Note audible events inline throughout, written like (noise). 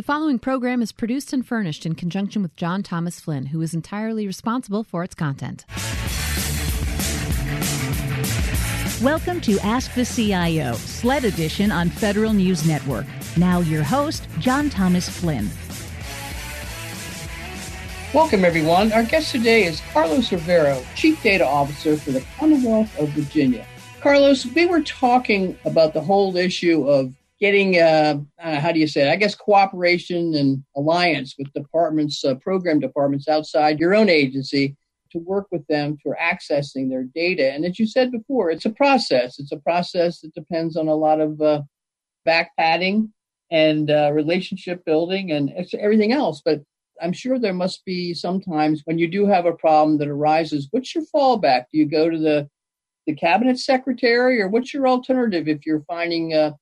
The following program is produced and furnished in conjunction with John Thomas Flynn, who is entirely responsible for its content. Welcome to Ask the CIO, SLED edition on Federal News Network. Now, your host, John Thomas Flynn. Welcome, everyone. Our guest today is Carlos Rivero, Chief Data Officer for the Commonwealth of Virginia. Carlos, we were talking about the whole issue of getting, uh, uh, how do you say it? I guess cooperation and alliance with departments, uh, program departments outside your own agency to work with them for accessing their data. And as you said before, it's a process. It's a process that depends on a lot of uh, back padding and uh, relationship building and everything else. But I'm sure there must be sometimes when you do have a problem that arises. What's your fallback? Do you go to the the cabinet secretary, or what's your alternative if you're finding uh,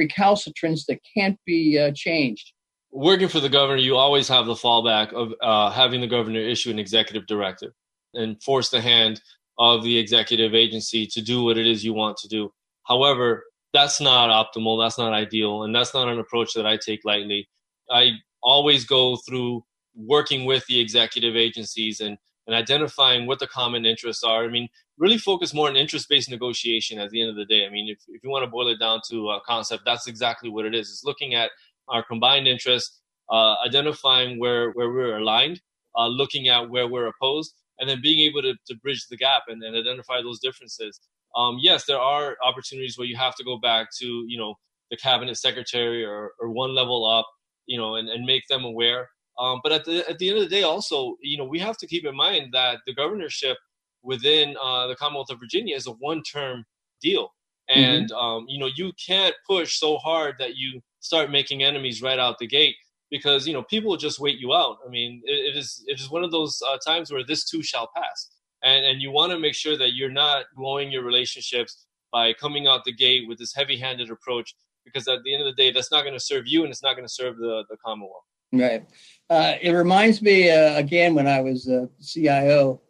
recalcitrants that can't be uh, changed? Working for the governor, you always have the fallback of uh, having the governor issue an executive directive and force the hand of the executive agency to do what it is you want to do. However, that's not optimal, that's not ideal, and that's not an approach that I take lightly. I always go through working with the executive agencies and, and identifying what the common interests are. I mean, really focus more on interest-based negotiation at the end of the day. I mean, if, if you want to boil it down to a concept, that's exactly what it is. It's looking at our combined interests, uh, identifying where, where we're aligned, uh, looking at where we're opposed, and then being able to, to bridge the gap and, and identify those differences. Um, yes, there are opportunities where you have to go back to, you know, the cabinet secretary or, or one level up, you know, and, and make them aware. Um, but at the, at the end of the day, also, you know, we have to keep in mind that the governorship – within uh, the Commonwealth of Virginia is a one-term deal, mm-hmm. and mm-hmm. um, you know you can't push so hard that you start making enemies right out the gate because you know people will just wait you out. I mean, it, it is it is one of those uh, times where this too shall pass, and and you want to make sure that you're not blowing your relationships by coming out the gate with this heavy-handed approach because at the end of the day, that's not going to serve you and it's not going to serve the the Commonwealth. Right. Uh, it reminds me uh, again when I was a CIO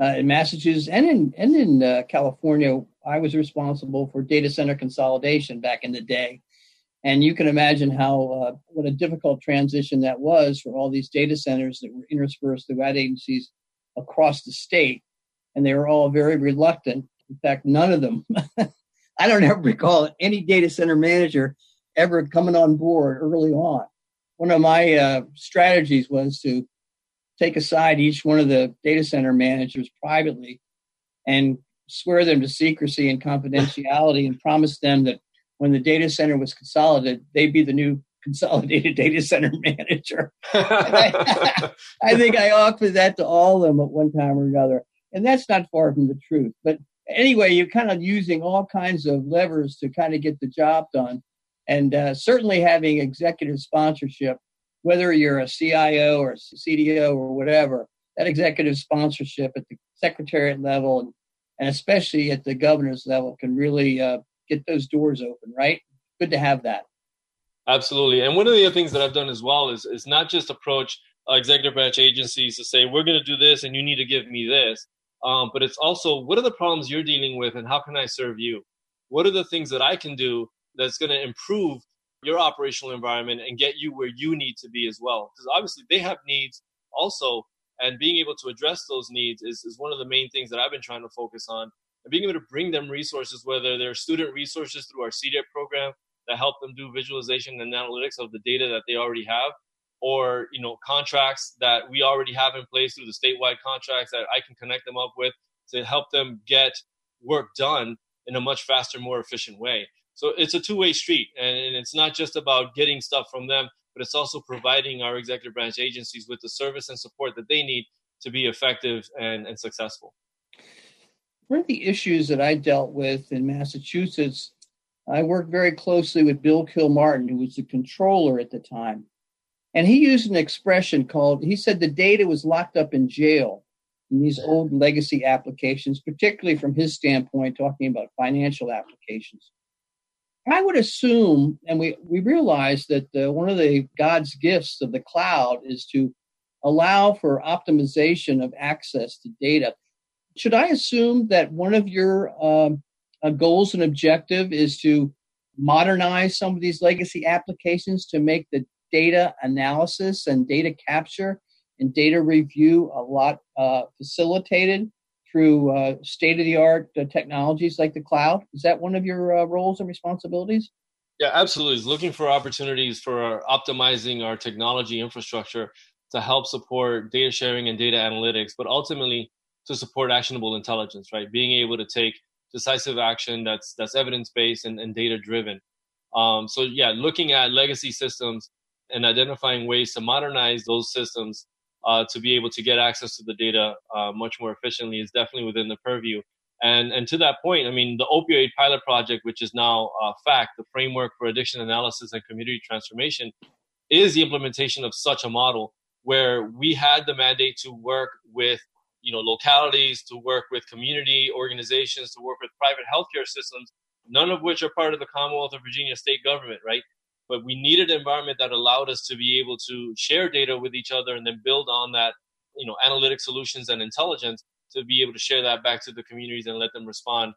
uh, in Massachusetts and in and in uh, California, I was responsible for data center consolidation back in the day, and you can imagine how uh, what a difficult transition that was for all these data centers that were interspersed throughout agencies across the state, and they were all very reluctant. In fact, none of them. (laughs) I don't ever recall any data center manager ever coming on board early on. One of my uh, strategies was to take aside each one of the data center managers privately and swear them to secrecy and confidentiality and promise them that when the data center was consolidated, they'd be the new consolidated (laughs) data center manager. I, I, (laughs) think I offered that to all of them at one time or another. And that's not far from the truth. But anyway, you're kind of using all kinds of levers to kind of get the job done. And uh, certainly having executive sponsorship whether you're a CIO or a CDO or whatever, that executive sponsorship at the secretariat level and, and especially at the governor's level can really uh, get those doors open, right? Good to have that. Absolutely. And one of the other things that I've done as well is, is not just approach uh, executive branch agencies to say, we're going to do this and you need to give me this. Um, but it's also, what are the problems you're dealing with and how can I serve you? What are the things that I can do that's going to improve your operational environment and get you where you need to be as well. Because obviously they have needs also, and being able to address those needs is, is one of the main things that I've been trying to focus on. And being able to bring them resources, whether they're student resources through our CDEP program that help them do visualization and analytics of the data that they already have, or you know contracts that we already have in place through the statewide contracts that I can connect them up with to help them get work done in a much faster, more efficient way. So it's a two way street, and it's not just about getting stuff from them, but it's also providing our executive branch agencies with the service and support that they need to be effective and, and successful. One of the issues that I dealt with in Massachusetts, I worked very closely with Bill Kilmartin, who was the controller at the time. And he used an expression called, he said the data was locked up in jail in these old legacy applications, particularly from his standpoint, talking about financial applications. I would assume, and we, we realize that one of the God's gifts of the cloud is to allow for optimization of access to data. Should I assume that one of your um, uh, goals and objective is to modernize some of these legacy applications to make the data analysis and data capture and data review a lot uh, facilitated through uh, state of the art uh, technologies like the cloud? Is that one of your uh, roles and responsibilities? Yeah, absolutely. It's looking for opportunities for optimizing our technology infrastructure to help support data sharing and data analytics, but ultimately to support actionable intelligence, right? Being able to take decisive action that's that's evidence based and, and data driven. Um, so yeah, looking at legacy systems and identifying ways to modernize those systems uh, to be able to get access to the data uh, much more efficiently is definitely within the purview. And and to that point, I mean, the opioid pilot project, which is now a FACT, the framework for addiction analysis and community transformation, is the implementation of such a model where we had the mandate to work with you know localities, to work with community organizations, to work with private healthcare systems, none of which are part of the Commonwealth of Virginia state government, right? But we needed an environment that allowed us to be able to share data with each other and then build on that, you know, analytic solutions and intelligence to be able to share that back to the communities and let them respond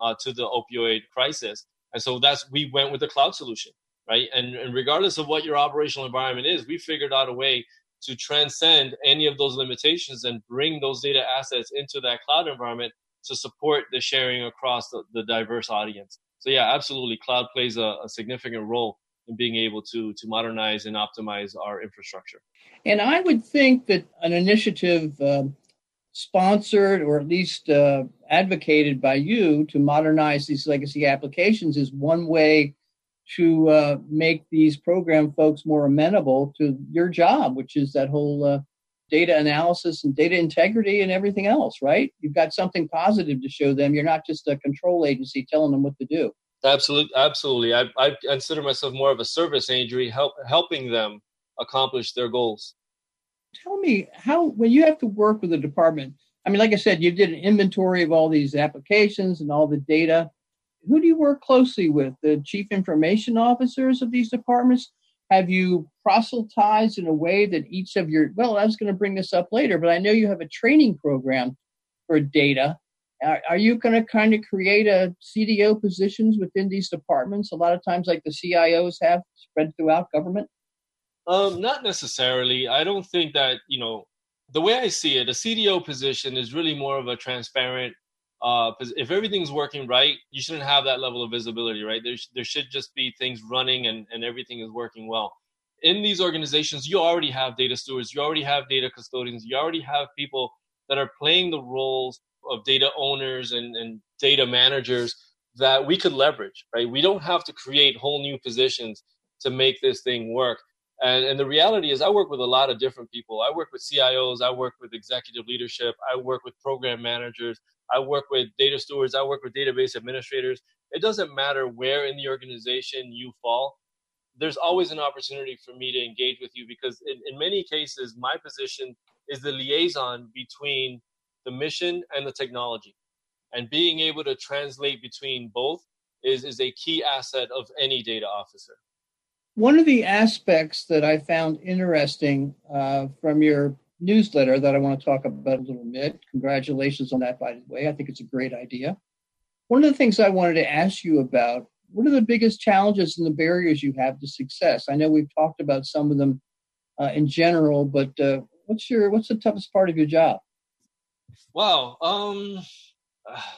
uh, to the opioid crisis. And so that's we went with the cloud solution, right? And, and regardless of what your operational environment is, we figured out a way to transcend any of those limitations and bring those data assets into that cloud environment to support the sharing across the, the diverse audience. So yeah, absolutely, cloud plays a, a, significant role in being able to to modernize and optimize our infrastructure. And I would think that an initiative uh, sponsored or at least uh, advocated by you to modernize these legacy applications is one way to uh, make these program folks more amenable to your job, which is that whole uh, data analysis and data integrity and everything else, right? You've got something positive to show them. You're not just a control agency telling them what to do. Absolutely, absolutely. I, I consider myself more of a service agency, help, helping them accomplish their goals. Tell me how when you have to work with a department. I mean, like I said, you did an inventory of all these applications and all the data who do you work closely with? The chief information officers of these departments? Have you proselytized in a way that each of your, well, I was going to bring this up later, but I know you have a training program for data. Are, are you going to kind of create a CDO positions within these departments? A lot of times, like the CIOs have spread throughout government? Um, not necessarily. I don't think that, you know, the way I see it, a CDO position is really more of a transparent uh, if everything's working right, you shouldn't have that level of visibility, right? There, there should just be things running and, and everything is working well. In these organizations, you already have data stewards, you already have data custodians, you already have people that are playing the roles of data owners and, and data managers that we could leverage, right? We don't have to create whole new positions to make this thing work. And, and the reality is, I work with a lot of different people. I work with CIOs, I work with executive leadership, I work with program managers, I work with data stewards, I work with database administrators. It doesn't matter where in the organization you fall. There's always an opportunity for me to engage with you because, in, in many cases, my position is the liaison between the mission and the technology. And being able to translate between both is, is a key asset of any data officer. One of the aspects that I found interesting uh, from your newsletter that I want to talk about a little bit. Congratulations on that, by the way. I think it's a great idea. One of the things I wanted to ask you about what are the biggest challenges and the barriers you have to success? I know we've talked about some of them uh, in general, but uh, what's your what's the toughest part of your job? Wow, um,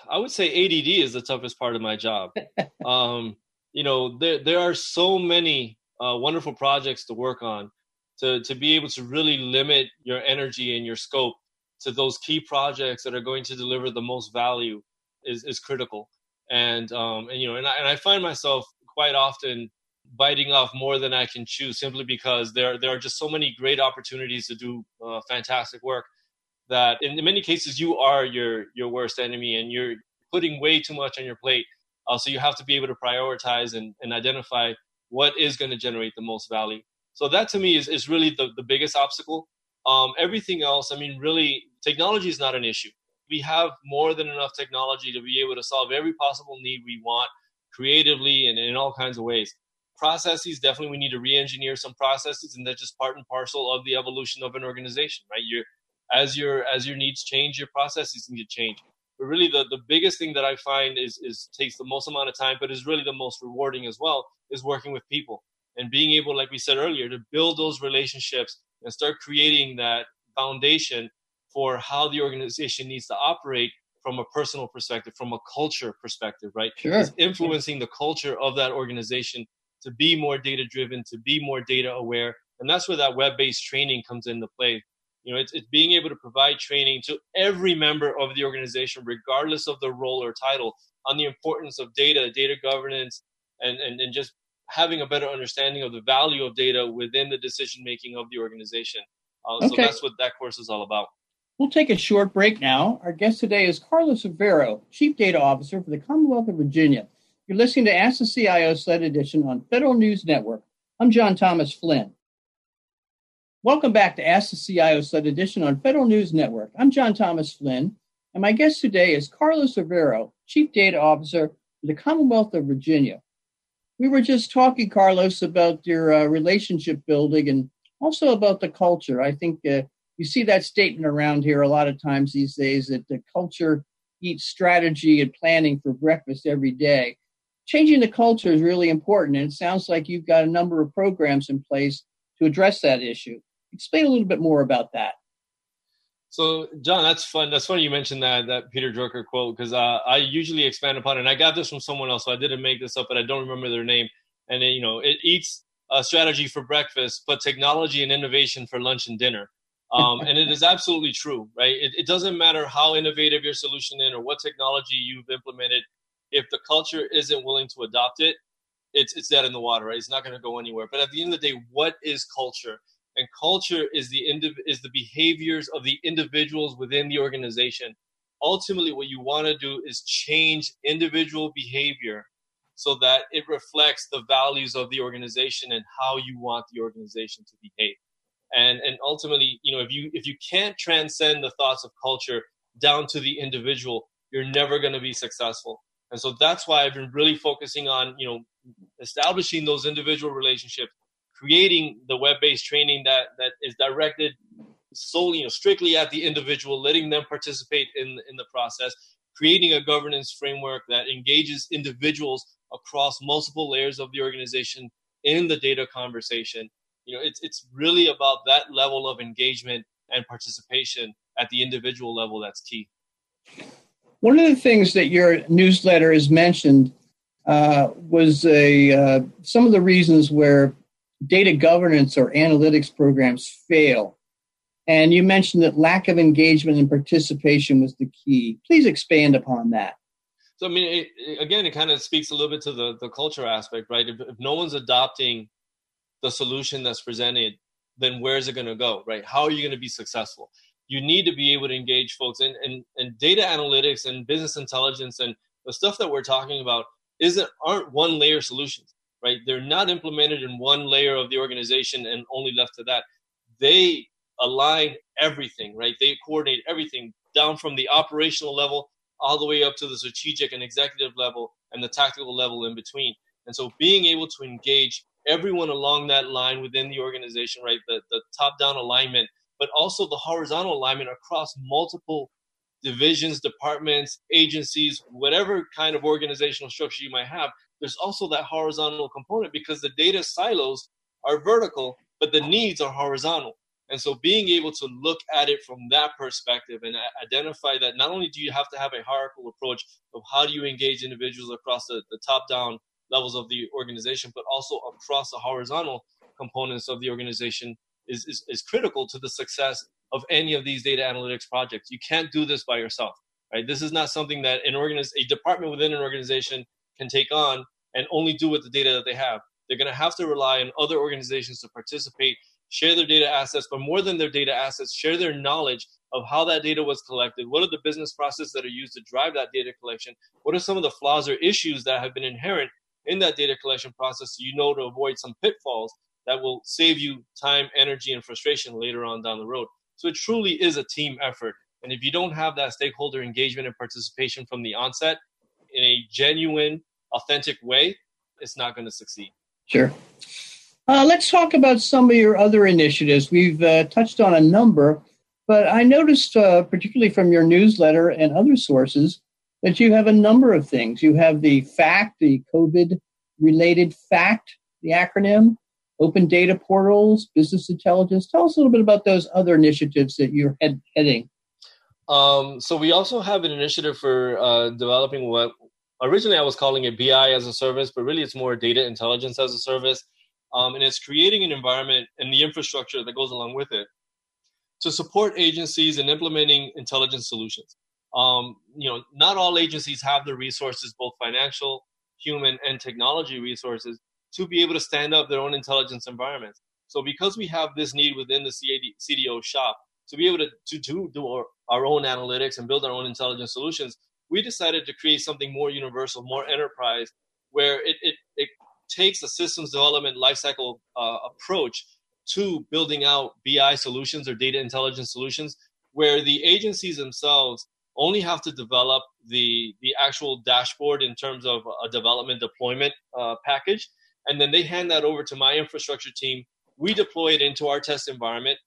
I would say ADD is the toughest part of my job. (laughs) um, you know, there there are so many uh, wonderful projects to work on, to to be able to really limit your energy and your scope to those key projects that are going to deliver the most value is is critical. And um and you know and I, and I find myself quite often biting off more than I can chew simply because there there are just so many great opportunities to do uh, fantastic work that in many cases you are your your worst enemy and you're putting way too much on your plate. Uh, so you have to be able to prioritize and, and identify what is going to generate the most value. So that to me is, is really the, the biggest obstacle. Um, everything else, I mean, really, technology is not an issue. We have more than enough technology to be able to solve every possible need we want creatively and in all kinds of ways. Processes, definitely, we need to re-engineer some processes, and that's just part and parcel of the evolution of an organization, right? You're as your as your needs change, your processes need to change. But really, the, the biggest thing that I find is is takes the most amount of time, but is really the most rewarding as well, is working with people and being able, like we said earlier, to build those relationships and start creating that foundation for how the organization needs to operate from a personal perspective, from a culture perspective, right? Sure. It's influencing the culture of that organization to be more data driven, to be more data aware. And that's where that web based training comes into play. You know, it's, it's being able to provide training to every member of the organization, regardless of the role or title, on the importance of data, data governance, and, and, and just having a better understanding of the value of data within the decision making of the organization. Uh, okay. So that's what that course is all about. We'll take a short break now. Our guest today is Carlos Rivero, Chief Data Officer for the Commonwealth of Virginia. You're listening to Ask the CIO Sled Edition on Federal News Network. I'm John Thomas Flynn. Welcome back to Ask the CIO Sled Edition on Federal News Network. I'm John Thomas Flynn, and my guest today is Carlos Rivero, Chief Data Officer for the Commonwealth of Virginia. We were just talking, Carlos, about your uh, relationship building and also about the culture. I think uh, you see that statement around here a lot of times these days that the culture eats strategy and planning for breakfast every day. Changing the culture is really important, and it sounds like you've got a number of programs in place to address that issue. Explain a little bit more about that. So, John, that's fun. That's funny you mentioned that that Peter Drucker quote because uh, I usually expand upon it. And I got this from someone else, so I didn't make this up, but I don't remember their name. And you know, it eats a strategy for breakfast, but technology and innovation for lunch and dinner. Um, and it is absolutely true, right? It, it doesn't matter how innovative your solution is or what technology you've implemented. If the culture isn't willing to adopt it, it's it's dead in the water, right? It's not going to go anywhere. But at the end of the day, what is culture? And culture is the indiv- is the behaviors of the individuals within the organization. Ultimately what you want to do is change individual behavior so that it reflects the values of the organization and how you want the organization to behave. And and ultimately you know if you if you can't transcend the thoughts of culture down to the individual you're never going to be successful. And so that's why i've been really focusing on you know establishing those individual relationships creating the web-based training that that is directed solely, you know, strictly at the individual, letting them participate in in the process, creating a governance framework that engages individuals across multiple layers of the organization in the data conversation. You know, it's it's really about that level of engagement and participation at the individual level that's key. One of the things that your newsletter has mentioned uh, was a uh, some of the reasons where data governance or analytics programs fail. And you mentioned that lack of engagement and participation was the key. Please expand upon that. So, I mean, it, again, it kind of speaks a little bit to the, the culture aspect, right? If, if no one's adopting the solution that's presented, then where's it going to go, right? How are you going to be successful? You need to be able to engage folks. And, and, and data analytics and business intelligence and the stuff that we're talking about isn't aren't one layer solutions right? They're not implemented in one layer of the organization and only left to that. They align everything, right? They coordinate everything down from the operational level all the way up to the strategic and executive level and the tactical level in between. And so being able to engage everyone along that line within the organization, right? The, the top down alignment, but also the horizontal alignment across multiple divisions, departments, agencies, whatever kind of organizational structure you might have, there's also that horizontal component because the data silos are vertical, but the needs are horizontal. And so being able to look at it from that perspective and identify that not only do you have to have a hierarchical approach of how do you engage individuals across the, the top down levels of the organization, but also across the horizontal components of the organization is, is, is critical to the success of any of these data analytics projects. You can't do this by yourself, right? This is not something that an organiz- a department within an organization can take on and only do with the data that they have. They're going to have to rely on other organizations to participate, share their data assets, but more than their data assets, share their knowledge of how that data was collected. What are the business processes that are used to drive that data collection? What are some of the flaws or issues that have been inherent in that data collection process so you know to avoid some pitfalls that will save you time, energy, and frustration later on down the road. So it truly is a team effort. And if you don't have that stakeholder engagement and participation from the onset in a genuine authentic way, it's not going to succeed. Sure. Uh, let's talk about some of your other initiatives. We've uh, touched on a number, but I noticed, uh, particularly from your newsletter and other sources, that you have a number of things. You have the FACT, the COVID related FACT, the acronym. open data portals, business intelligence. Tell us a little bit about those other initiatives that you're head, heading. Um, so we also have an initiative for uh, developing what originally I was calling it BI as a service, but really it's more data intelligence as a service. Um, and it's creating an environment and the infrastructure that goes along with it to support agencies in implementing intelligence solutions. Um, you know, not all agencies have the resources, both financial, human, and technology resources, to be able to stand up their own intelligence environments. So, because we have this need within the CAD, CDO shop to be able to, to do, do our, our own analytics and build our own intelligence solutions, we decided to create something more universal, more enterprise, where it, it, it takes a systems development lifecycle uh, approach to building out BI solutions or data intelligence solutions, where the agencies themselves only have to develop the the actual dashboard in terms of a development deployment uh, package, and then they hand that over to my infrastructure team. We deploy it into our test environment.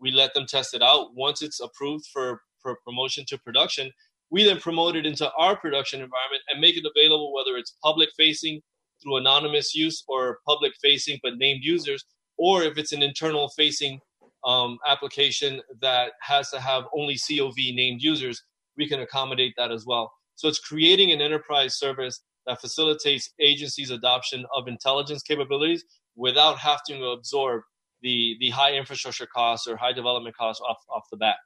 We let them test it out. Once it's approved for, for promotion to production, we then promote it into our production environment and make it available, whether it's public facing through anonymous use or public facing but named users, or if it's an internal facing um, application that has to have only COV named users, we can accommodate that as well. So it's creating an enterprise service that facilitates agencies' adoption of intelligence capabilities without having to absorb the, the high infrastructure costs or high development costs off, off the bat.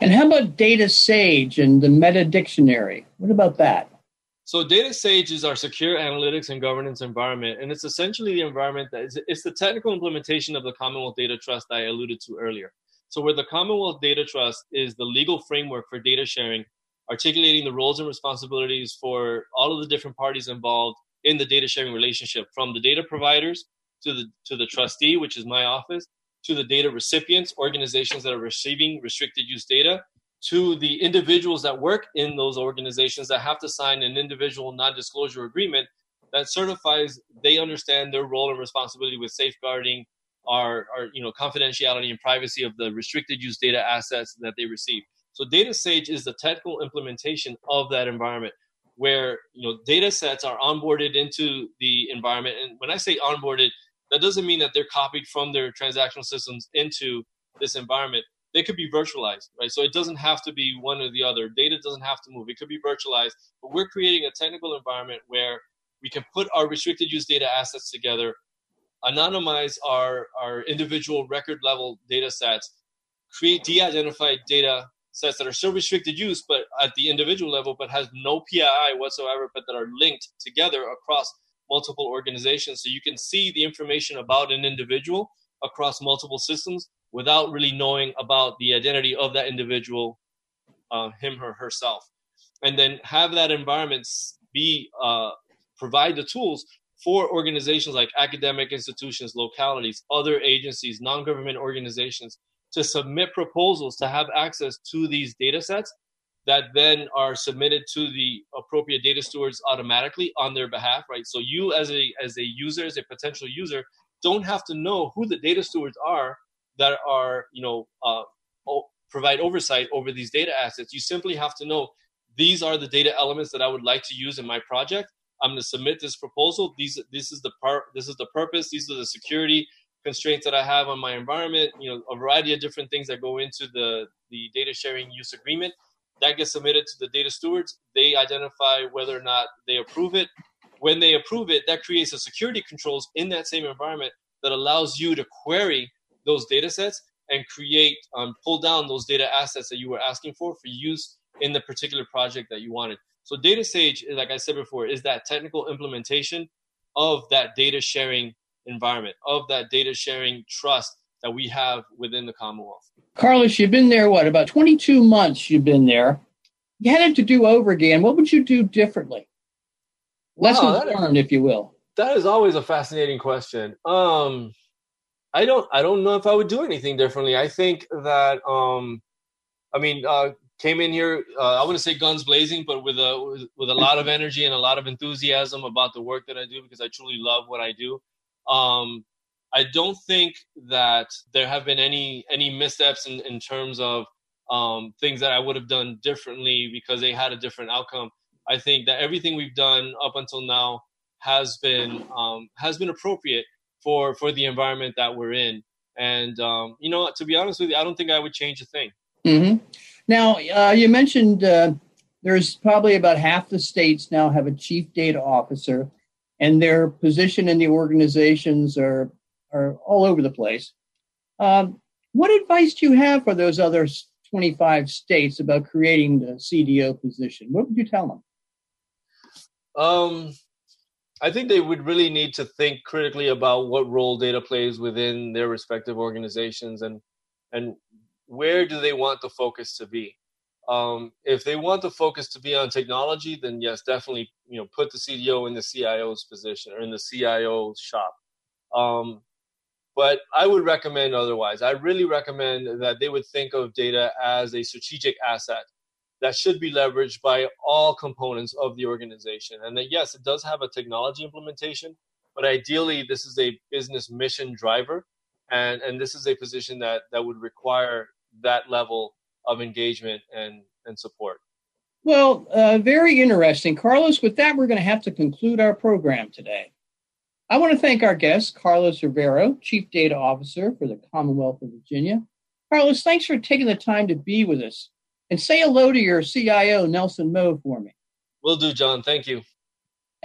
And how about Data Sage and the Meta Dictionary? What about that? So Data Sage is our secure analytics and governance environment, and it's essentially the environment that is it's the technical implementation of the Commonwealth Data Trust I alluded to earlier. So where the Commonwealth Data Trust is the legal framework for data sharing, articulating the roles and responsibilities for all of the different parties involved in the data sharing relationship, from the data providers to the to the trustee, which is my office, to the data recipients, organizations that are receiving restricted use data, to the individuals that work in those organizations that have to sign an individual non-disclosure agreement that certifies they understand their role and responsibility with safeguarding our, our you know confidentiality and privacy of the restricted use data assets that they receive. So Data Sage is the technical implementation of that environment where you know data sets are onboarded into the environment and when i say onboarded that doesn't mean that they're copied from their transactional systems into this environment. They could be virtualized, right? So it doesn't have to be one or the other. Data doesn't have to move. It could be virtualized, but we're creating a technical environment where we can put our restricted use data assets together, anonymize our, our individual record level data sets, create de-identified data sets that are still restricted use, but at the individual level, but has no PII whatsoever, but that are linked together across multiple organizations so you can see the information about an individual across multiple systems without really knowing about the identity of that individual uh, him or herself. And then have that environment be uh, provide the tools for organizations like academic institutions localities other agencies non-government organizations to submit proposals to have access to these data sets that then are submitted to the appropriate data stewards automatically on their behalf right? So you as a as a user as a potential user don't have to know who the data stewards are that are you know uh, provide oversight over these data assets. You simply have to know these are the data elements that i would like to use in my project. I'm going to submit this proposal. These this is the part this is the purpose. These are the security constraints that i have on my environment you know a variety of different things that go into the the data sharing use agreement that gets submitted to the data stewards. They identify whether or not they approve it. When they approve it, that creates a security controls in that same environment that allows you to query those data sets and create, um, pull down those data assets that you were asking for for use in the particular project that you wanted. So Data Sage, like I said before, is that technical implementation of that data sharing environment, of that data sharing trust that we have within the Commonwealth. Carlos, you've been there, what, about 22 months you've been there. You had it to do over again. What would you do differently? Lessons wow, learned, if you will. That is always a fascinating question. Um, I don't, I don't know if I would do anything differently. I think that, um, I mean, uh, came in here, uh, I wouldn't say guns blazing, but with a with, with a lot of energy and a lot of enthusiasm about the work that I do because I truly love what I do. Um, I don't think that there have been any any missteps in, in terms of um, things that I would have done differently because they had a different outcome. I think that everything we've done up until now has been um, has been appropriate for for the environment that we're in. And um, you know, to be honest with you, I don't think I would change a thing. Mm-hmm. Now, uh, you mentioned uh, there's probably about half the states now have a chief data officer, and their position in the organizations are are all over the place. Um, what advice do you have for those other 25 states about creating the CDO position? What would you tell them? Um, I think they would really need to think critically about what role data plays within their respective organizations and and where do they want the focus to be. Um, if they want the focus to be on technology, then yes, definitely, you know, put the CDO in the CIO's position or in the CIO shop. Um, but I would recommend otherwise. I really recommend that they would think of data as a strategic asset that should be leveraged by all components of the organization. And that, yes, it does have a technology implementation, but ideally, this is a business mission driver. And, and this is a position that, that would require that level of engagement and, and support. Well, uh, very interesting. Carlos, with that, we're going to have to conclude our program today. I want to thank our guest, Carlos Rivero, Chief Data Officer for the Commonwealth of Virginia. Carlos, thanks for taking the time to be with us. And say hello to your CIO, Nelson Moe, for me. Will do, John. Thank you.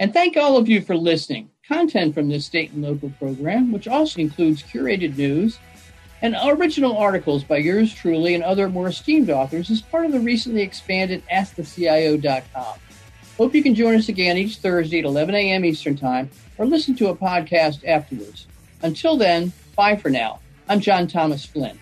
And thank all of you for listening. Content from this state and local program, which also includes curated news and original articles by yours truly and other more esteemed authors, is part of the recently expanded AskTheCIO.com. Hope you can join us again each Thursday at 11 a.m. Eastern Time or listen to a podcast afterwards. Until then, bye for now. I'm John Thomas Flynn.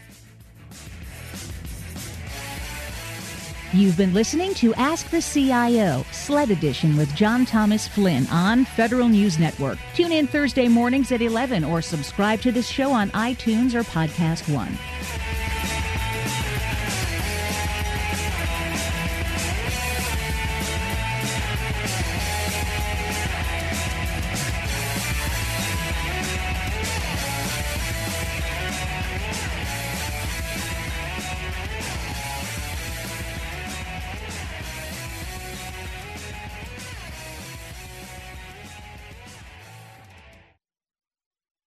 You've been listening to Ask the CIO, SLED Edition with John Thomas Flynn on Federal News Network. Tune in Thursday mornings at 11 or subscribe to this show on iTunes or Podcast One.